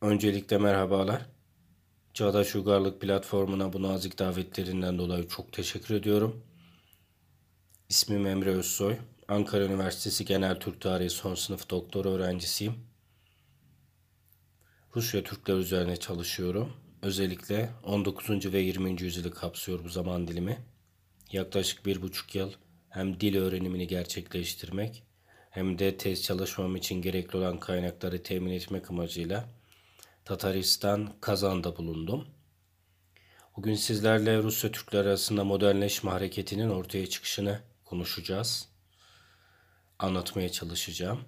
Öncelikle merhabalar. Çağdaş Uygarlık platformuna bu nazik davetlerinden dolayı çok teşekkür ediyorum. İsmim Emre Özsoy. Ankara Üniversitesi Genel Türk Tarihi son sınıf doktor öğrencisiyim. Rusya Türkler üzerine çalışıyorum. Özellikle 19. ve 20. yüzyılı kapsıyor bu zaman dilimi. Yaklaşık bir buçuk yıl hem dil öğrenimini gerçekleştirmek hem de tez çalışmam için gerekli olan kaynakları temin etmek amacıyla Tataristan Kazan'da bulundum. Bugün sizlerle Rusya Türkler arasında modernleşme hareketinin ortaya çıkışını konuşacağız. Anlatmaya çalışacağım.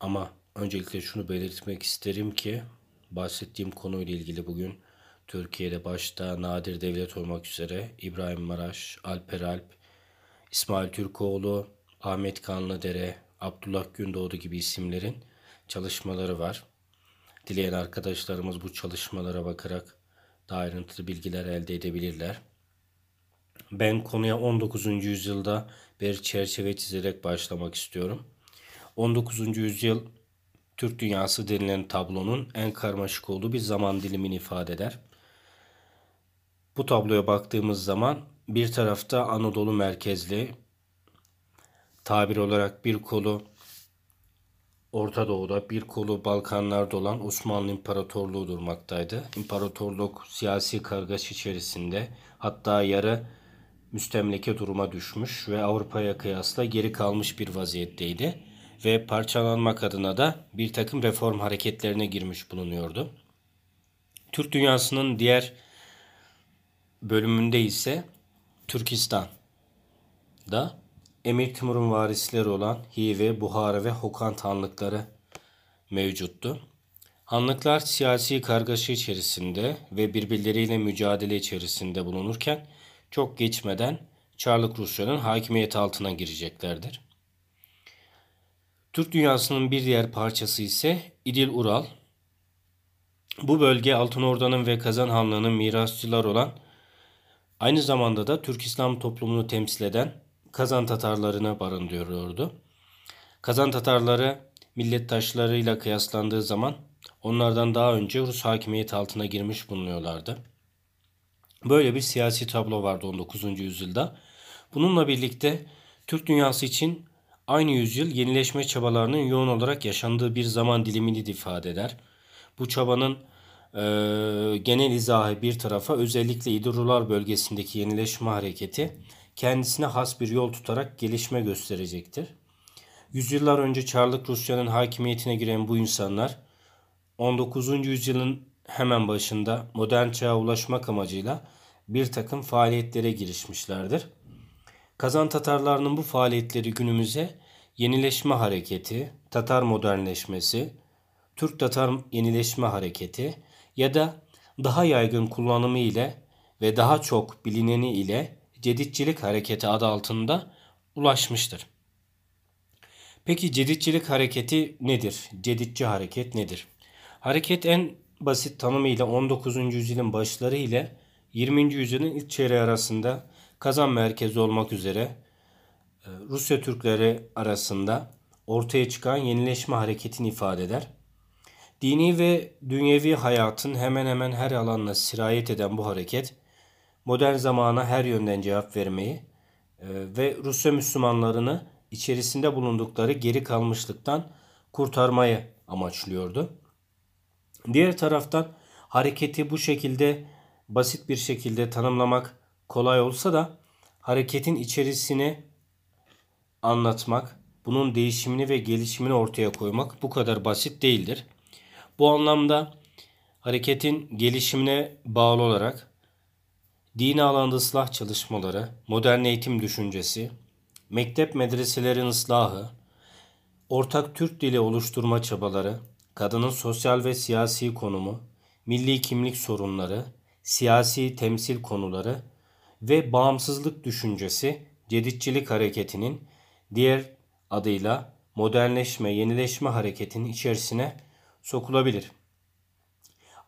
Ama öncelikle şunu belirtmek isterim ki bahsettiğim konuyla ilgili bugün Türkiye'de başta Nadir Devlet olmak üzere İbrahim Maraş, Alper Alp, İsmail Türkoğlu, Ahmet Kanlıdere, Abdullah Gündoğdu gibi isimlerin çalışmaları var. Dileyen arkadaşlarımız bu çalışmalara bakarak daha ayrıntılı bilgiler elde edebilirler. Ben konuya 19. yüzyılda bir çerçeve çizerek başlamak istiyorum. 19. yüzyıl Türk dünyası denilen tablonun en karmaşık olduğu bir zaman dilimini ifade eder. Bu tabloya baktığımız zaman bir tarafta Anadolu merkezli tabir olarak bir kolu Orta Doğu'da bir kolu Balkanlarda olan Osmanlı İmparatorluğu durmaktaydı. İmparatorluk siyasi kargaş içerisinde hatta yarı müstemleke duruma düşmüş ve Avrupa'ya kıyasla geri kalmış bir vaziyetteydi. Ve parçalanmak adına da bir takım reform hareketlerine girmiş bulunuyordu. Türk dünyasının diğer bölümünde ise Türkistan da Emir Timur'un varisleri olan Hive, Buhara ve Hokan hanlıkları mevcuttu. Hanlıklar siyasi kargaşa içerisinde ve birbirleriyle mücadele içerisinde bulunurken çok geçmeden Çarlık Rusya'nın hakimiyeti altına gireceklerdir. Türk dünyasının bir diğer parçası ise İdil Ural. Bu bölge Altın Orda'nın ve Kazan Hanlığı'nın mirasçılar olan aynı zamanda da Türk İslam toplumunu temsil eden Kazan Tatarlarını barındırıyordu. Kazan Tatarları millettaşlarıyla kıyaslandığı zaman onlardan daha önce Rus hakimiyeti altına girmiş bulunuyorlardı. Böyle bir siyasi tablo vardı 19. yüzyılda. Bununla birlikte Türk dünyası için aynı yüzyıl yenileşme çabalarının yoğun olarak yaşandığı bir zaman dilimini ifade eder. Bu çabanın e, genel izahı bir tarafa özellikle İdrular bölgesindeki yenileşme hareketi kendisine has bir yol tutarak gelişme gösterecektir. Yüzyıllar önce Çarlık Rusya'nın hakimiyetine giren bu insanlar 19. yüzyılın hemen başında modern çağa ulaşmak amacıyla bir takım faaliyetlere girişmişlerdir. Kazan Tatarlarının bu faaliyetleri günümüze yenileşme hareketi, Tatar modernleşmesi, Türk Tatar yenileşme hareketi ya da daha yaygın kullanımı ile ve daha çok bilineni ile Ceditçilik Hareketi adı altında ulaşmıştır. Peki Ceditçilik Hareketi nedir? Ceditçi hareket nedir? Hareket en basit tanımıyla 19. yüzyılın başları ile 20. yüzyılın ilk çeyreği arasında Kazan merkezi olmak üzere e, Rusya Türkleri arasında ortaya çıkan yenileşme hareketini ifade eder. Dini ve dünyevi hayatın hemen hemen her alanla sirayet eden bu hareket modern zamana her yönden cevap vermeyi e, ve Rusya Müslümanlarını içerisinde bulundukları geri kalmışlıktan kurtarmayı amaçlıyordu. Diğer taraftan hareketi bu şekilde basit bir şekilde tanımlamak kolay olsa da hareketin içerisini anlatmak, bunun değişimini ve gelişimini ortaya koymak bu kadar basit değildir. Bu anlamda hareketin gelişimine bağlı olarak dini alanda ıslah çalışmaları, modern eğitim düşüncesi, mektep medreselerin ıslahı, ortak Türk dili oluşturma çabaları, kadının sosyal ve siyasi konumu, milli kimlik sorunları, siyasi temsil konuları ve bağımsızlık düşüncesi Ceditçilik hareketinin diğer adıyla modernleşme, yenileşme hareketinin içerisine sokulabilir.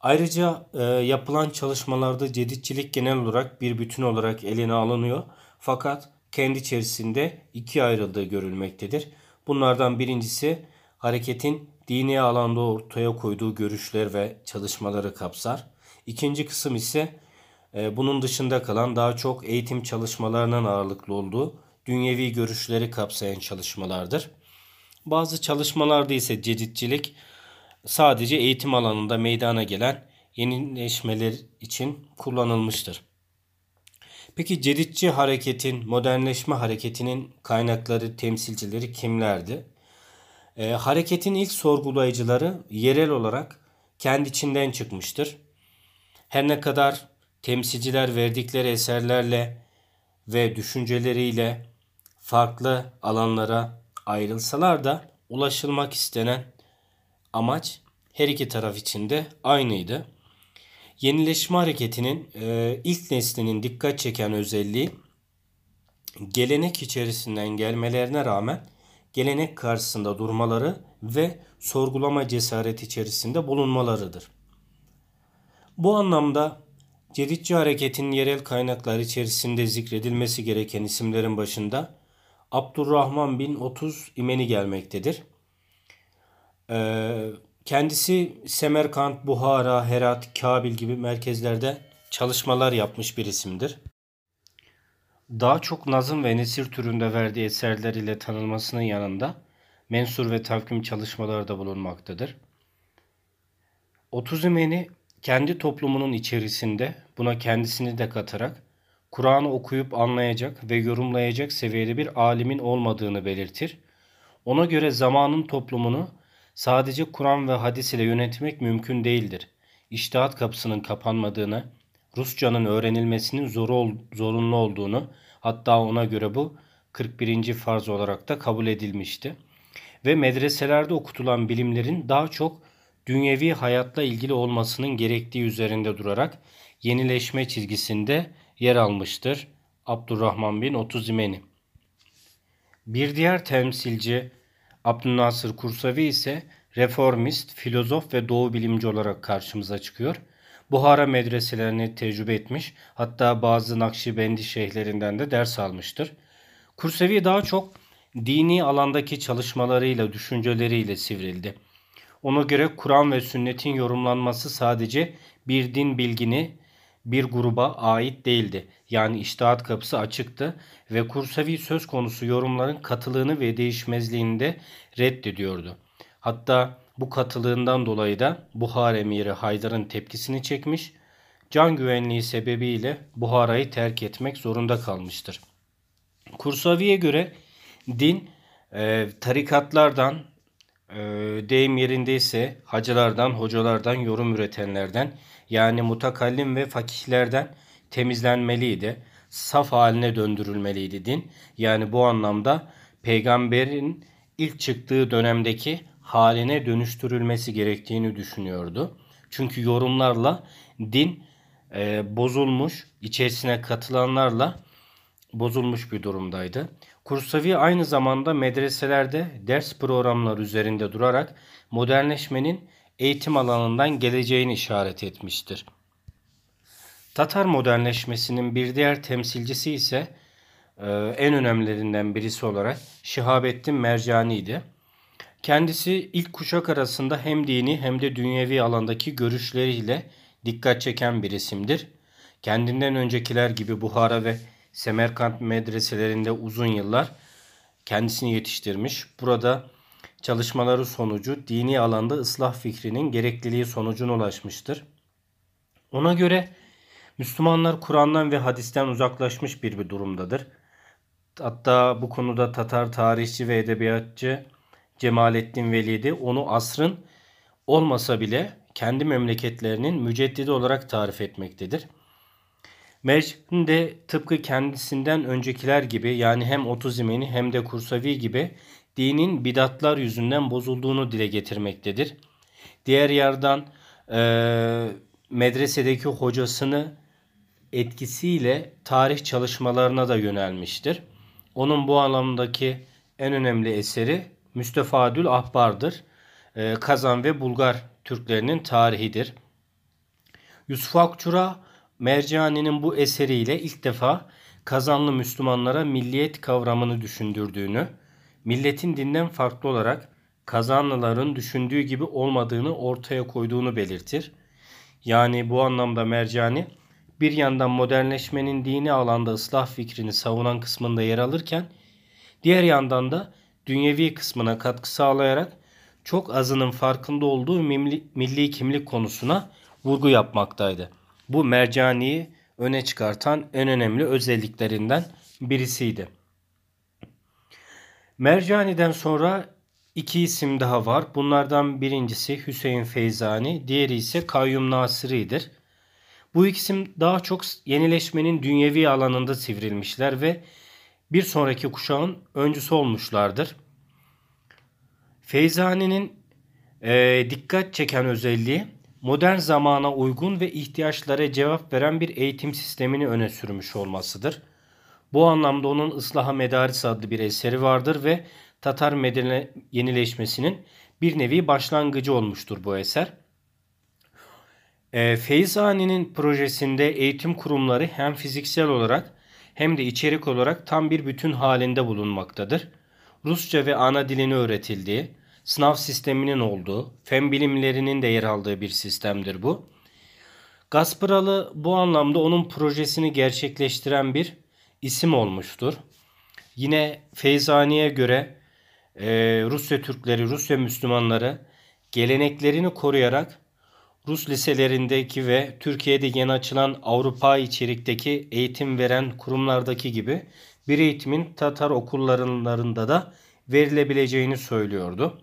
Ayrıca e, yapılan çalışmalarda ceditçilik genel olarak bir bütün olarak eline alınıyor. Fakat kendi içerisinde iki ayrıldığı görülmektedir. Bunlardan birincisi hareketin dini alanda ortaya koyduğu görüşler ve çalışmaları kapsar. İkinci kısım ise e, bunun dışında kalan daha çok eğitim çalışmalarının ağırlıklı olduğu dünyevi görüşleri kapsayan çalışmalardır. Bazı çalışmalarda ise ceditçilik sadece eğitim alanında meydana gelen yenileşmeler için kullanılmıştır. Peki ceditçi hareketin, modernleşme hareketinin kaynakları, temsilcileri kimlerdi? E, hareketin ilk sorgulayıcıları yerel olarak kendi içinden çıkmıştır. Her ne kadar temsilciler verdikleri eserlerle ve düşünceleriyle farklı alanlara ayrılsalar da ulaşılmak istenen amaç her iki taraf için de aynıydı. Yenileşme hareketinin e, ilk neslinin dikkat çeken özelliği gelenek içerisinden gelmelerine rağmen gelenek karşısında durmaları ve sorgulama cesareti içerisinde bulunmalarıdır. Bu anlamda Ceditçi hareketin yerel kaynaklar içerisinde zikredilmesi gereken isimlerin başında Abdurrahman bin 30 imeni gelmektedir. Ee, kendisi Semerkant, Buhara, Herat, Kabil gibi merkezlerde çalışmalar yapmış bir isimdir. Daha çok nazım ve nesir türünde verdiği eserleriyle tanınmasının yanında mensur ve takvim çalışmaları da bulunmaktadır. 30 imeni kendi toplumunun içerisinde buna kendisini de katarak Kur'an'ı okuyup anlayacak ve yorumlayacak seviyede bir alimin olmadığını belirtir. Ona göre zamanın toplumunu sadece Kur'an ve hadis ile yönetmek mümkün değildir. İştihat kapısının kapanmadığını, Rusçanın öğrenilmesinin zor zorunlu olduğunu, hatta ona göre bu 41. farz olarak da kabul edilmişti. Ve medreselerde okutulan bilimlerin daha çok dünyevi hayatla ilgili olmasının gerektiği üzerinde durarak yenileşme çizgisinde yer almıştır. Abdurrahman bin Otuzimeni. Bir diğer temsilci Abdülnasır Kursavi ise reformist, filozof ve doğu bilimci olarak karşımıza çıkıyor. Buhara medreselerini tecrübe etmiş, hatta bazı Nakşibendi şeyhlerinden de ders almıştır. Kursevi daha çok dini alandaki çalışmalarıyla, düşünceleriyle sivrildi. Ona göre Kur'an ve sünnetin yorumlanması sadece bir din bilgini bir gruba ait değildi. Yani iştihat kapısı açıktı ve Kursavi söz konusu yorumların katılığını ve değişmezliğini de reddediyordu. Hatta bu katılığından dolayı da Buhar emiri Haydar'ın tepkisini çekmiş, can güvenliği sebebiyle Buhara'yı terk etmek zorunda kalmıştır. Kursavi'ye göre din e, tarikatlardan, e, deyim yerindeyse hacılardan, hocalardan, yorum üretenlerden yani mutakallim ve fakihlerden temizlenmeliydi. Saf haline döndürülmeliydi din. Yani bu anlamda peygamberin ilk çıktığı dönemdeki haline dönüştürülmesi gerektiğini düşünüyordu. Çünkü yorumlarla din e, bozulmuş, içerisine katılanlarla bozulmuş bir durumdaydı. Kursavi aynı zamanda medreselerde ders programları üzerinde durarak modernleşmenin eğitim alanından geleceğini işaret etmiştir. Tatar modernleşmesinin bir diğer temsilcisi ise e, en önemlilerinden birisi olarak Şihabettin Mercani'ydi. Kendisi ilk kuşak arasında hem dini hem de dünyevi alandaki görüşleriyle dikkat çeken bir isimdir. Kendinden öncekiler gibi Buhara ve Semerkant medreselerinde uzun yıllar kendisini yetiştirmiş. Burada çalışmaları sonucu dini alanda ıslah fikrinin gerekliliği sonucuna ulaşmıştır. Ona göre Müslümanlar Kur'an'dan ve hadisten uzaklaşmış bir, bir durumdadır. Hatta bu konuda Tatar tarihçi ve edebiyatçı Cemalettin Velidi onu asrın olmasa bile kendi memleketlerinin müceddidi olarak tarif etmektedir. Merc'in de tıpkı kendisinden öncekiler gibi yani hem Otuzimeni hem de Kursavi gibi dinin bidatlar yüzünden bozulduğunu dile getirmektedir. Diğer yerden e, medresedeki hocasını etkisiyle tarih çalışmalarına da yönelmiştir. Onun bu anlamdaki en önemli eseri Müstefadül Ahbar'dır. E, Kazan ve Bulgar Türklerinin tarihidir. Yusuf Akçura Mercani'nin bu eseriyle ilk defa kazanlı Müslümanlara milliyet kavramını düşündürdüğünü, milletin dinden farklı olarak Kazanlıların düşündüğü gibi olmadığını ortaya koyduğunu belirtir. Yani bu anlamda Mercani bir yandan modernleşmenin dini alanda ıslah fikrini savunan kısmında yer alırken diğer yandan da dünyevi kısmına katkı sağlayarak çok azının farkında olduğu milli, kimlik konusuna vurgu yapmaktaydı. Bu Mercani'yi öne çıkartan en önemli özelliklerinden birisiydi. Mercani'den sonra iki isim daha var. Bunlardan birincisi Hüseyin Feyzani, diğeri ise Kayyum Nasiri'dir. Bu isim daha çok yenileşmenin dünyevi alanında sivrilmişler ve bir sonraki kuşağın öncüsü olmuşlardır. Feyzani'nin e, dikkat çeken özelliği modern zamana uygun ve ihtiyaçlara cevap veren bir eğitim sistemini öne sürmüş olmasıdır. Bu anlamda onun Islaha Medaris adlı bir eseri vardır ve Tatar medeni yenileşmesinin bir nevi başlangıcı olmuştur bu eser. E, Feyzani'nin projesinde eğitim kurumları hem fiziksel olarak hem de içerik olarak tam bir bütün halinde bulunmaktadır. Rusça ve ana dilini öğretildiği, sınav sisteminin olduğu, fen bilimlerinin de yer aldığı bir sistemdir bu. Gasparalı bu anlamda onun projesini gerçekleştiren bir isim olmuştur. Yine Feyzani'ye göre e, Rusya Türkleri, Rusya Müslümanları geleneklerini koruyarak Rus liselerindeki ve Türkiye'de yeni açılan Avrupa içerikteki eğitim veren kurumlardaki gibi bir eğitimin Tatar okullarında da verilebileceğini söylüyordu.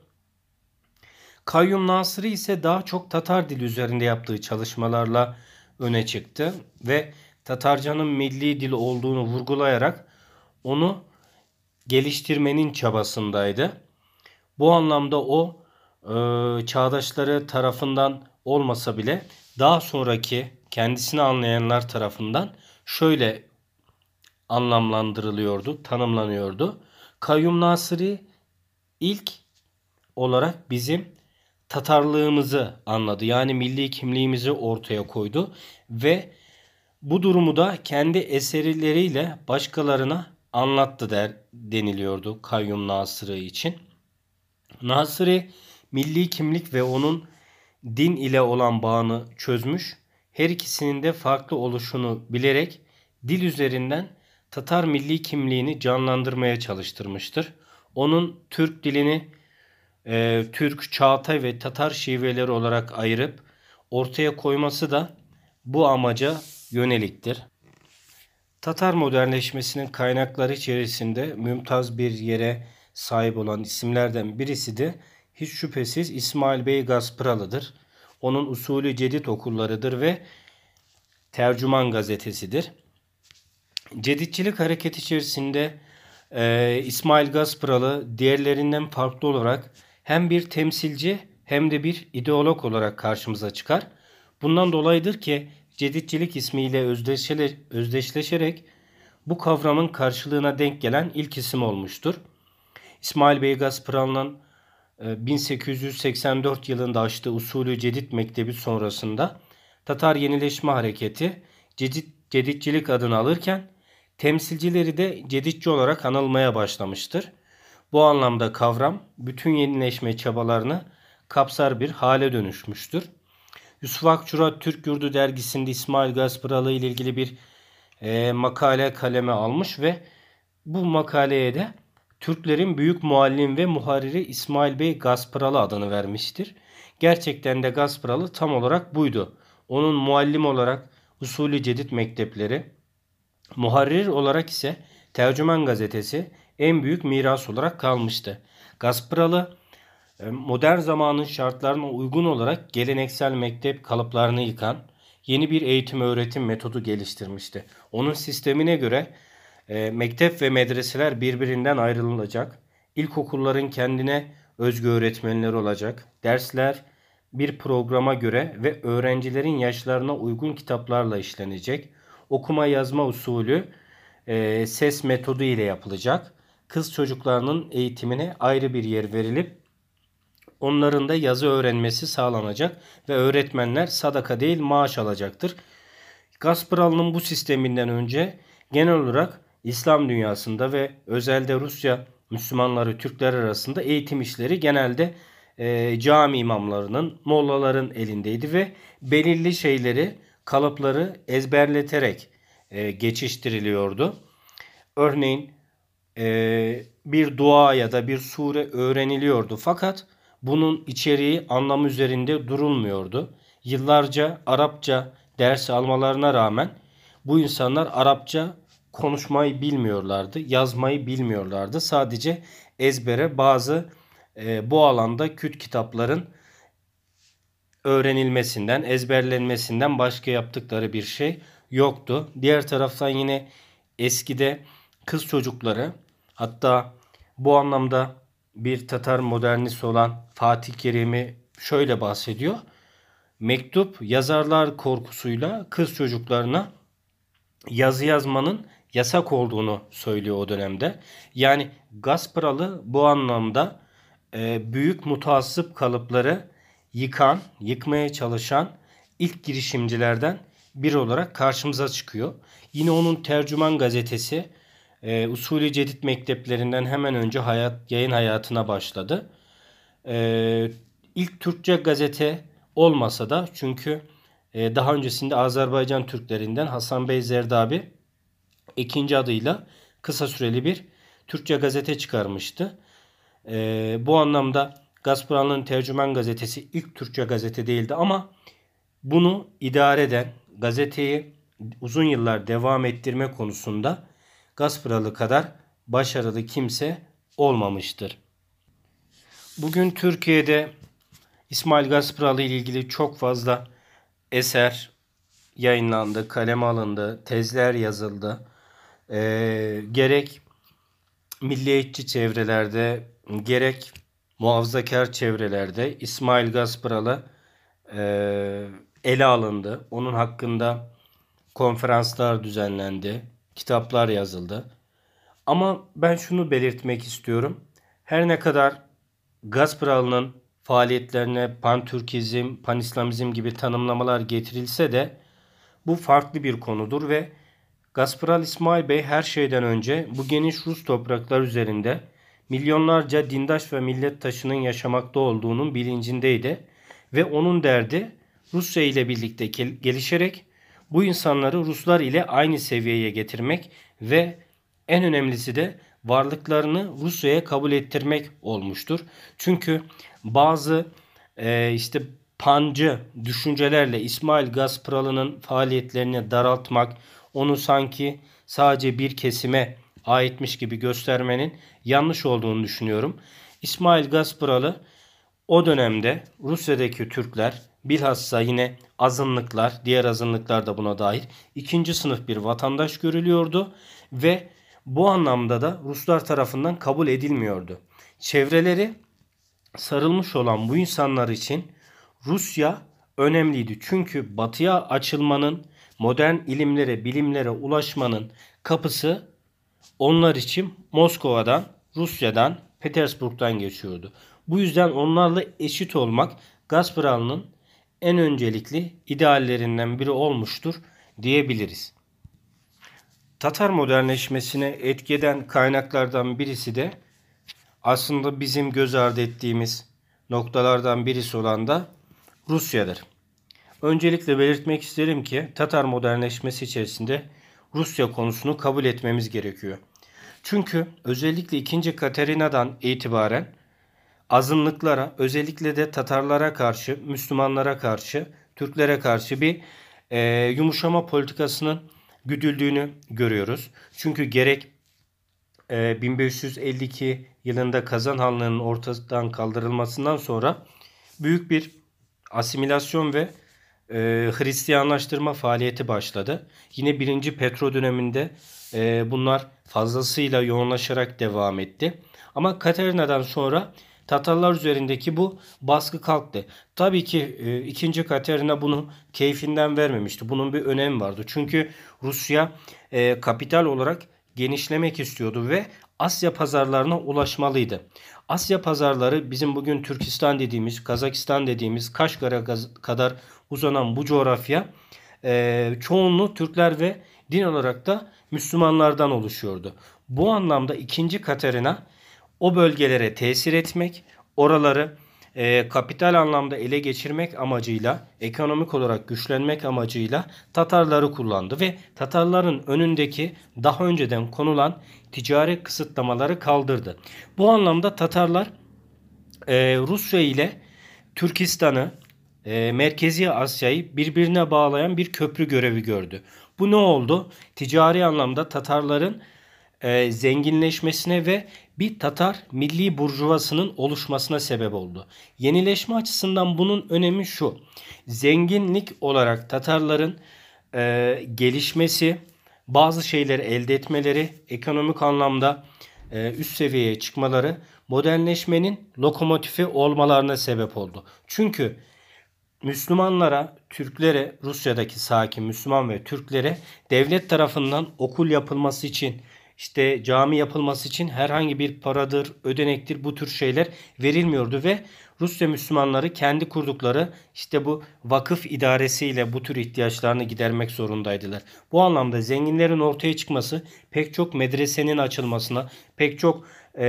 Kayyum Nasırı ise daha çok Tatar dili üzerinde yaptığı çalışmalarla öne çıktı ve Tatarcanın milli dil olduğunu vurgulayarak onu geliştirmenin çabasındaydı. Bu anlamda o e, çağdaşları tarafından olmasa bile daha sonraki kendisini anlayanlar tarafından şöyle anlamlandırılıyordu, tanımlanıyordu. Kayyum Nasırı ilk olarak bizim Tatarlığımızı anladı. Yani milli kimliğimizi ortaya koydu ve bu durumu da kendi eserleriyle başkalarına anlattı der deniliyordu Kayyum Nasırı için. Nasırı milli kimlik ve onun din ile olan bağını çözmüş, her ikisinin de farklı oluşunu bilerek dil üzerinden Tatar milli kimliğini canlandırmaya çalıştırmıştır. Onun Türk dilini e, Türk, Çağatay ve Tatar şiveleri olarak ayırıp ortaya koyması da bu amaca yöneliktir. Tatar modernleşmesinin kaynakları içerisinde mümtaz bir yere sahip olan isimlerden birisi de hiç şüphesiz İsmail Bey Gaspıralı'dır. Onun usulü cedid okullarıdır ve tercüman gazetesidir. Ceditçilik hareketi içerisinde e, İsmail Gaspıralı diğerlerinden farklı olarak hem bir temsilci hem de bir ideolog olarak karşımıza çıkar. Bundan dolayıdır ki ceditçilik ismiyle özdeşleşerek bu kavramın karşılığına denk gelen ilk isim olmuştur. İsmail Bey Gaspıralı'nın 1884 yılında açtığı usulü Cedid Mektebi sonrasında Tatar Yenileşme Hareketi Cedid, Ceditçilik adını alırken temsilcileri de Ceditçi olarak anılmaya başlamıştır. Bu anlamda kavram bütün yenileşme çabalarını kapsar bir hale dönüşmüştür. Yusuf Akçura Türk Yurdu dergisinde İsmail Gaspıralı ile ilgili bir e, makale kaleme almış ve bu makaleye de Türklerin büyük muallim ve muharriri İsmail Bey Gaspıralı adını vermiştir. Gerçekten de Gaspıralı tam olarak buydu. Onun muallim olarak usulü cedid mektepleri, muharrir olarak ise Tercüman gazetesi en büyük miras olarak kalmıştı. Gaspıralı modern zamanın şartlarına uygun olarak geleneksel mektep kalıplarını yıkan yeni bir eğitim öğretim metodu geliştirmişti. Onun sistemine göre e, mektep ve medreseler birbirinden ayrılacak. İlkokulların kendine özgü öğretmenleri olacak. Dersler bir programa göre ve öğrencilerin yaşlarına uygun kitaplarla işlenecek. Okuma yazma usulü e, ses metodu ile yapılacak. Kız çocuklarının eğitimine ayrı bir yer verilip onların da yazı öğrenmesi sağlanacak ve öğretmenler sadaka değil maaş alacaktır. Gasparal'ın bu sisteminden önce genel olarak İslam dünyasında ve özelde Rusya Müslümanları Türkler arasında eğitim işleri genelde e, cami imamlarının, mollaların elindeydi ve belirli şeyleri, kalıpları ezberleterek e, geçiştiriliyordu. Örneğin e, bir dua ya da bir sure öğreniliyordu fakat bunun içeriği anlamı üzerinde durulmuyordu. Yıllarca Arapça ders almalarına rağmen bu insanlar Arapça konuşmayı bilmiyorlardı, yazmayı bilmiyorlardı. Sadece ezbere bazı e, bu alanda küt kitapların öğrenilmesinden, ezberlenmesinden başka yaptıkları bir şey yoktu. Diğer taraftan yine eskide kız çocukları hatta bu anlamda bir Tatar modernist olan Fatih Kerim'i şöyle bahsediyor. Mektup yazarlar korkusuyla kız çocuklarına yazı yazmanın yasak olduğunu söylüyor o dönemde. Yani Gaspralı bu anlamda e, büyük mutassıp kalıpları yıkan, yıkmaya çalışan ilk girişimcilerden biri olarak karşımıza çıkıyor. Yine onun Tercüman gazetesi e, usulü cedid mekteplerinden hemen önce hayat yayın hayatına başladı. E, ilk Türkçe gazete olmasa da çünkü e, daha öncesinde Azerbaycan Türklerinden Hasan Bey Zerdabi ikinci adıyla kısa süreli bir Türkçe gazete çıkarmıştı. E, bu anlamda Gazpram'ın Tercüman gazetesi ilk Türkçe gazete değildi ama bunu idare eden gazeteyi uzun yıllar devam ettirme konusunda Gazpramlı kadar başarılı kimse olmamıştır. Bugün Türkiye'de İsmail Gazpramlı ile ilgili çok fazla eser yayınlandı, kaleme alındı, tezler yazıldı. Ee, gerek milliyetçi çevrelerde gerek muhafazakar çevrelerde İsmail Gaspralı e, ele alındı. Onun hakkında konferanslar düzenlendi, kitaplar yazıldı. Ama ben şunu belirtmek istiyorum. Her ne kadar Gaspralı'nın faaliyetlerine pan-Türkizm, pan-İslamizm gibi tanımlamalar getirilse de bu farklı bir konudur ve Gaspral İsmail Bey her şeyden önce bu geniş Rus topraklar üzerinde milyonlarca dindaş ve millet taşının yaşamakta olduğunun bilincindeydi ve onun derdi Rusya ile birlikte gelişerek bu insanları Ruslar ile aynı seviyeye getirmek ve en önemlisi de varlıklarını Rusya'ya kabul ettirmek olmuştur. Çünkü bazı e, işte pancı düşüncelerle İsmail Gaspralı'nın faaliyetlerini daraltmak, onu sanki sadece bir kesime aitmiş gibi göstermenin yanlış olduğunu düşünüyorum. İsmail Gaspralı o dönemde Rusya'daki Türkler bilhassa yine azınlıklar, diğer azınlıklar da buna dair ikinci sınıf bir vatandaş görülüyordu ve bu anlamda da Ruslar tarafından kabul edilmiyordu. Çevreleri sarılmış olan bu insanlar için Rusya önemliydi. Çünkü batıya açılmanın, modern ilimlere, bilimlere ulaşmanın kapısı onlar için Moskova'dan, Rusya'dan, Petersburg'dan geçiyordu. Bu yüzden onlarla eşit olmak Gazpram'ın en öncelikli ideallerinden biri olmuştur diyebiliriz. Tatar modernleşmesine etkeden kaynaklardan birisi de aslında bizim göz ardı ettiğimiz noktalardan birisi olan da Rusya'dır. Öncelikle belirtmek isterim ki Tatar modernleşmesi içerisinde Rusya konusunu kabul etmemiz gerekiyor. Çünkü özellikle 2. Katerina'dan itibaren azınlıklara özellikle de Tatarlara karşı, Müslümanlara karşı, Türklere karşı bir e, yumuşama politikasının güdüldüğünü görüyoruz. Çünkü gerek e, 1552 yılında Kazan Hanlığı'nın ortadan kaldırılmasından sonra büyük bir asimilasyon ve e, Hristiyanlaştırma faaliyeti başladı. Yine 1. Petro döneminde e, bunlar fazlasıyla yoğunlaşarak devam etti. Ama Katerina'dan sonra Tatarlar üzerindeki bu baskı kalktı. Tabii ki e, Katerina bunu keyfinden vermemişti. Bunun bir önemi vardı. Çünkü Rusya e, kapital olarak genişlemek istiyordu ve Asya pazarlarına ulaşmalıydı. Asya pazarları bizim bugün Türkistan dediğimiz, Kazakistan dediğimiz Kaşgar'a kadar uzanan bu coğrafya e, çoğunluğu Türkler ve din olarak da Müslümanlardan oluşuyordu. Bu anlamda ikinci Katerina o bölgelere tesir etmek, oraları e, kapital anlamda ele geçirmek amacıyla, ekonomik olarak güçlenmek amacıyla Tatarları kullandı ve Tatarların önündeki daha önceden konulan ticari kısıtlamaları kaldırdı. Bu anlamda Tatarlar e, Rusya ile Türkistan'ı, e, Merkezi Asya'yı birbirine bağlayan bir köprü görevi gördü. Bu ne oldu? Ticari anlamda Tatarların e, zenginleşmesine ve bir Tatar milli burjuvasının oluşmasına sebep oldu. Yenileşme açısından bunun önemi şu. Zenginlik olarak Tatarların e, gelişmesi, bazı şeyleri elde etmeleri, ekonomik anlamda e, üst seviyeye çıkmaları modernleşmenin lokomotifi olmalarına sebep oldu. Çünkü Müslümanlara, Türklere, Rusya'daki sakin Müslüman ve Türklere devlet tarafından okul yapılması için işte cami yapılması için herhangi bir paradır, ödenektir bu tür şeyler verilmiyordu ve Rusya Müslümanları kendi kurdukları işte bu vakıf idaresiyle bu tür ihtiyaçlarını gidermek zorundaydılar. Bu anlamda zenginlerin ortaya çıkması pek çok medresenin açılmasına, pek çok e,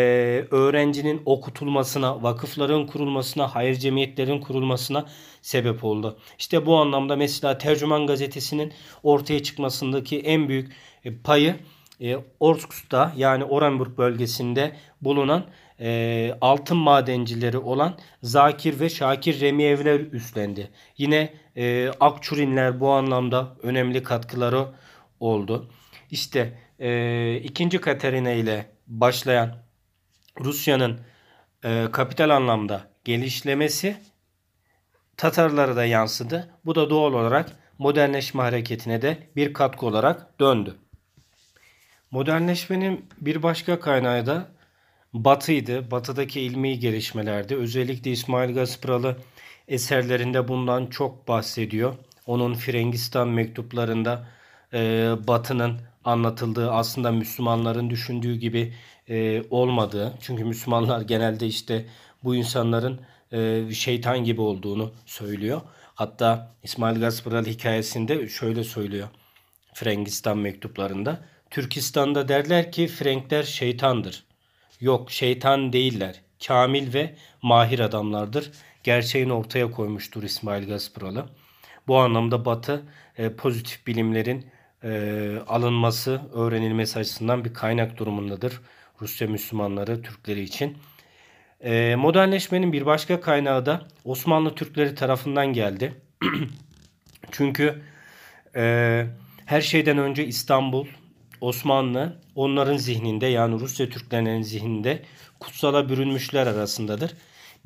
öğrencinin okutulmasına, vakıfların kurulmasına, hayır cemiyetlerin kurulmasına sebep oldu. İşte bu anlamda mesela Tercüman gazetesinin ortaya çıkmasındaki en büyük e, payı e, Orskut'ta yani Orenburg bölgesinde bulunan e, altın madencileri olan Zakir ve Şakir Remiyevler üstlendi. Yine e, Akçurinler bu anlamda önemli katkıları oldu. İşte e, 2. Katerina ile başlayan Rusya'nın e, kapital anlamda gelişlemesi Tatarlara da yansıdı. Bu da doğal olarak modernleşme hareketine de bir katkı olarak döndü. Modernleşmenin bir başka kaynağı da Batı'ydı. Batı'daki ilmi gelişmelerdi. Özellikle İsmail Gaspıralı eserlerinde bundan çok bahsediyor. Onun Frengistan mektuplarında e, Batı'nın anlatıldığı aslında Müslümanların düşündüğü gibi e, olmadığı. Çünkü Müslümanlar genelde işte bu insanların e, şeytan gibi olduğunu söylüyor. Hatta İsmail Gaspıralı hikayesinde şöyle söylüyor. Frengistan mektuplarında. Türkistan'da derler ki Frenkler şeytandır. Yok şeytan değiller. Kamil ve mahir adamlardır. Gerçeğini ortaya koymuştur İsmail Gaspıralı. Bu anlamda Batı e, pozitif bilimlerin e, alınması, öğrenilmesi açısından bir kaynak durumundadır. Rusya Müslümanları, Türkleri için. E, modernleşmenin bir başka kaynağı da Osmanlı Türkleri tarafından geldi. Çünkü her şeyden önce İstanbul, Osmanlı onların zihninde yani Rusya Türklerinin zihninde kutsala bürünmüşler arasındadır.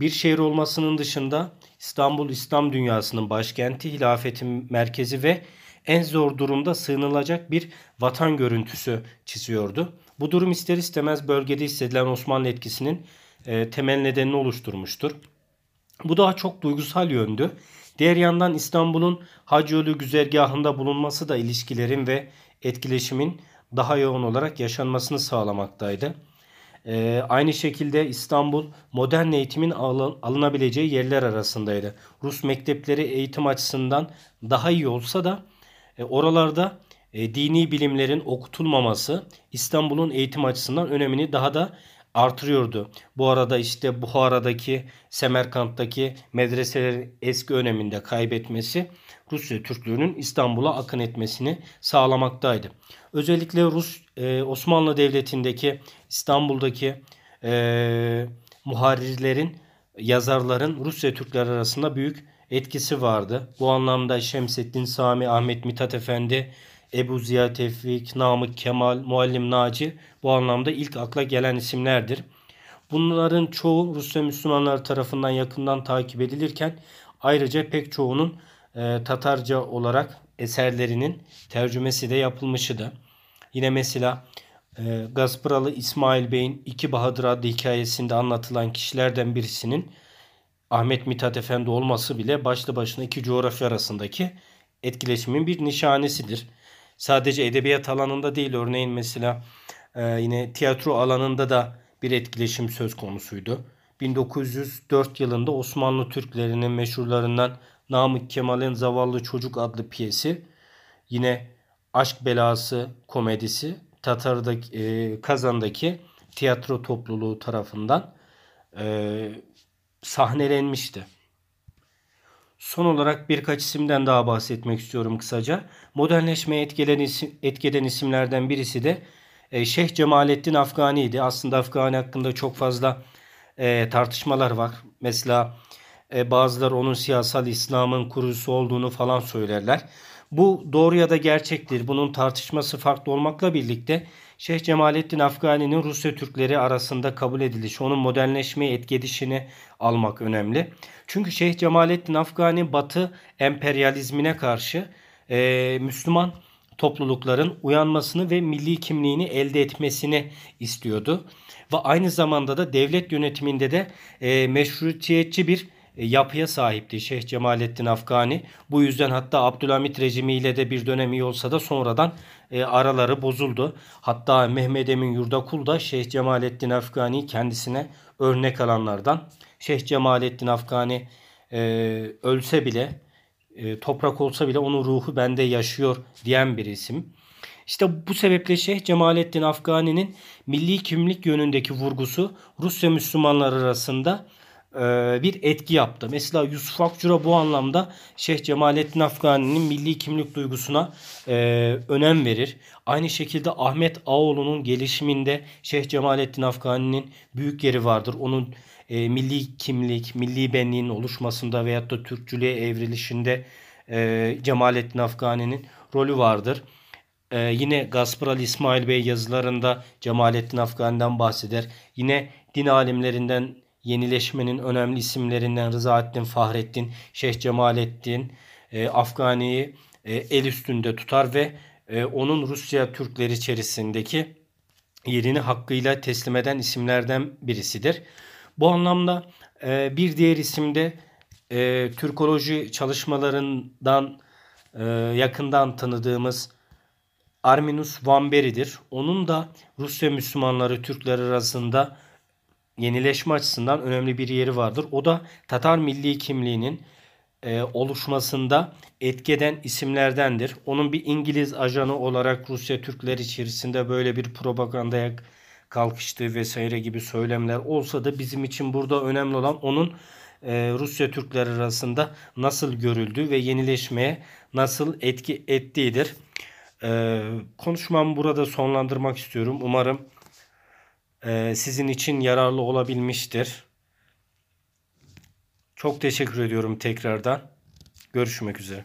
Bir şehir olmasının dışında İstanbul İslam dünyasının başkenti, hilafetin merkezi ve en zor durumda sığınılacak bir vatan görüntüsü çiziyordu. Bu durum ister istemez bölgede hissedilen Osmanlı etkisinin e, temel nedenini oluşturmuştur. Bu daha çok duygusal yöndü. Diğer yandan İstanbul'un Hacı Yolu güzergahında bulunması da ilişkilerin ve etkileşimin daha yoğun olarak yaşanmasını sağlamaktaydı. Ee, aynı şekilde İstanbul modern eğitimin alın, alınabileceği yerler arasındaydı. Rus mektepleri eğitim açısından daha iyi olsa da e, oralarda e, dini bilimlerin okutulmaması İstanbul'un eğitim açısından önemini daha da artırıyordu. Bu arada işte Buhara'daki, Semerkant'taki medreselerin eski öneminde kaybetmesi Rusya Türklüğünün İstanbul'a akın etmesini sağlamaktaydı. Özellikle Rus e, Osmanlı Devleti'ndeki İstanbul'daki e, muharrirlerin, yazarların Rusya Türkler arasında büyük etkisi vardı. Bu anlamda Şemseddin Sami, Ahmet Mithat Efendi, Ebu Ziya Tevfik, Namık Kemal, Muallim Naci bu anlamda ilk akla gelen isimlerdir. Bunların çoğu Rusya Müslümanları tarafından yakından takip edilirken ayrıca pek çoğunun e, Tatarca olarak eserlerinin tercümesi de yapılmışı Yine mesela e, Gaspıralı İsmail Bey'in İki Bahadır adlı hikayesinde anlatılan kişilerden birisinin Ahmet Mithat Efendi olması bile başlı başına iki coğrafya arasındaki etkileşimin bir nişanesidir. Sadece edebiyat alanında değil örneğin mesela e, yine tiyatro alanında da bir etkileşim söz konusuydu. 1904 yılında Osmanlı Türklerinin meşhurlarından Namık Kemal'in Zavallı Çocuk adlı piyesi yine aşk belası komedisi Tatar'daki e, Kazan'daki tiyatro topluluğu tarafından e, sahnelenmişti. Son olarak birkaç isimden daha bahsetmek istiyorum kısaca. Modernleşmeye etkilenen, isim, etkeden isimlerden birisi de e, Şeyh Cemalettin Afgani'ydi. Aslında Afgani hakkında çok fazla e, tartışmalar var. Mesela e, bazıları onun siyasal İslam'ın kurucusu olduğunu falan söylerler. Bu doğru ya da gerçektir. Bunun tartışması farklı olmakla birlikte Şeyh Cemalettin Afgani'nin Rusya Türkleri arasında kabul edilişi, onun modernleşmeye etki edişini almak önemli. Çünkü Şeyh Cemalettin Afgani Batı emperyalizmine karşı e, Müslüman toplulukların uyanmasını ve milli kimliğini elde etmesini istiyordu. Ve aynı zamanda da devlet yönetiminde de e, meşrutiyetçi bir e, yapıya sahipti Şeyh Cemalettin Afgani. Bu yüzden hatta Abdülhamit rejimiyle de bir dönem iyi olsa da sonradan e, araları bozuldu. Hatta Mehmet Emin Yurdakul da Şeyh Cemalettin Afgani kendisine örnek alanlardan. Şeyh Cemalettin Afgani e, ölse bile e, toprak olsa bile onun ruhu bende yaşıyor diyen bir isim. İşte bu sebeple Şeyh Cemalettin Afgani'nin milli kimlik yönündeki vurgusu Rusya Müslümanları arasında bir etki yaptı. Mesela Yusuf Akçura bu anlamda Şeyh Cemalettin Afgani'nin milli kimlik duygusuna e, önem verir. Aynı şekilde Ahmet Ağoğlu'nun gelişiminde Şeyh Cemalettin Afgani'nin büyük yeri vardır. Onun e, milli kimlik, milli benliğin oluşmasında veyahut da Türkçülüğe evrilişinde e, Cemalettin Afgani'nin rolü vardır. E, yine Gasparal İsmail Bey yazılarında Cemalettin Afgani'den bahseder. Yine din alimlerinden yenileşmenin önemli isimlerinden Rızaettin Fahrettin, Şeyh Cemalettin, e, Afgani'yi e, el üstünde tutar ve e, onun Rusya Türkleri içerisindeki yerini hakkıyla teslim eden isimlerden birisidir. Bu anlamda e, bir diğer isim de e, Türkoloji çalışmalarından e, yakından tanıdığımız Arminus Vamberi'dir. Onun da Rusya Müslümanları Türkler arasında yenileşme açısından önemli bir yeri vardır. O da Tatar milli kimliğinin e, oluşmasında etkeden isimlerdendir. Onun bir İngiliz ajanı olarak Rusya Türkler içerisinde böyle bir propagandaya kalkıştığı vesaire gibi söylemler olsa da bizim için burada önemli olan onun e, Rusya Türkler arasında nasıl görüldüğü ve yenileşmeye nasıl etki ettiğidir. E, konuşmamı burada sonlandırmak istiyorum. Umarım sizin için yararlı olabilmiştir. Çok teşekkür ediyorum tekrardan. Görüşmek üzere.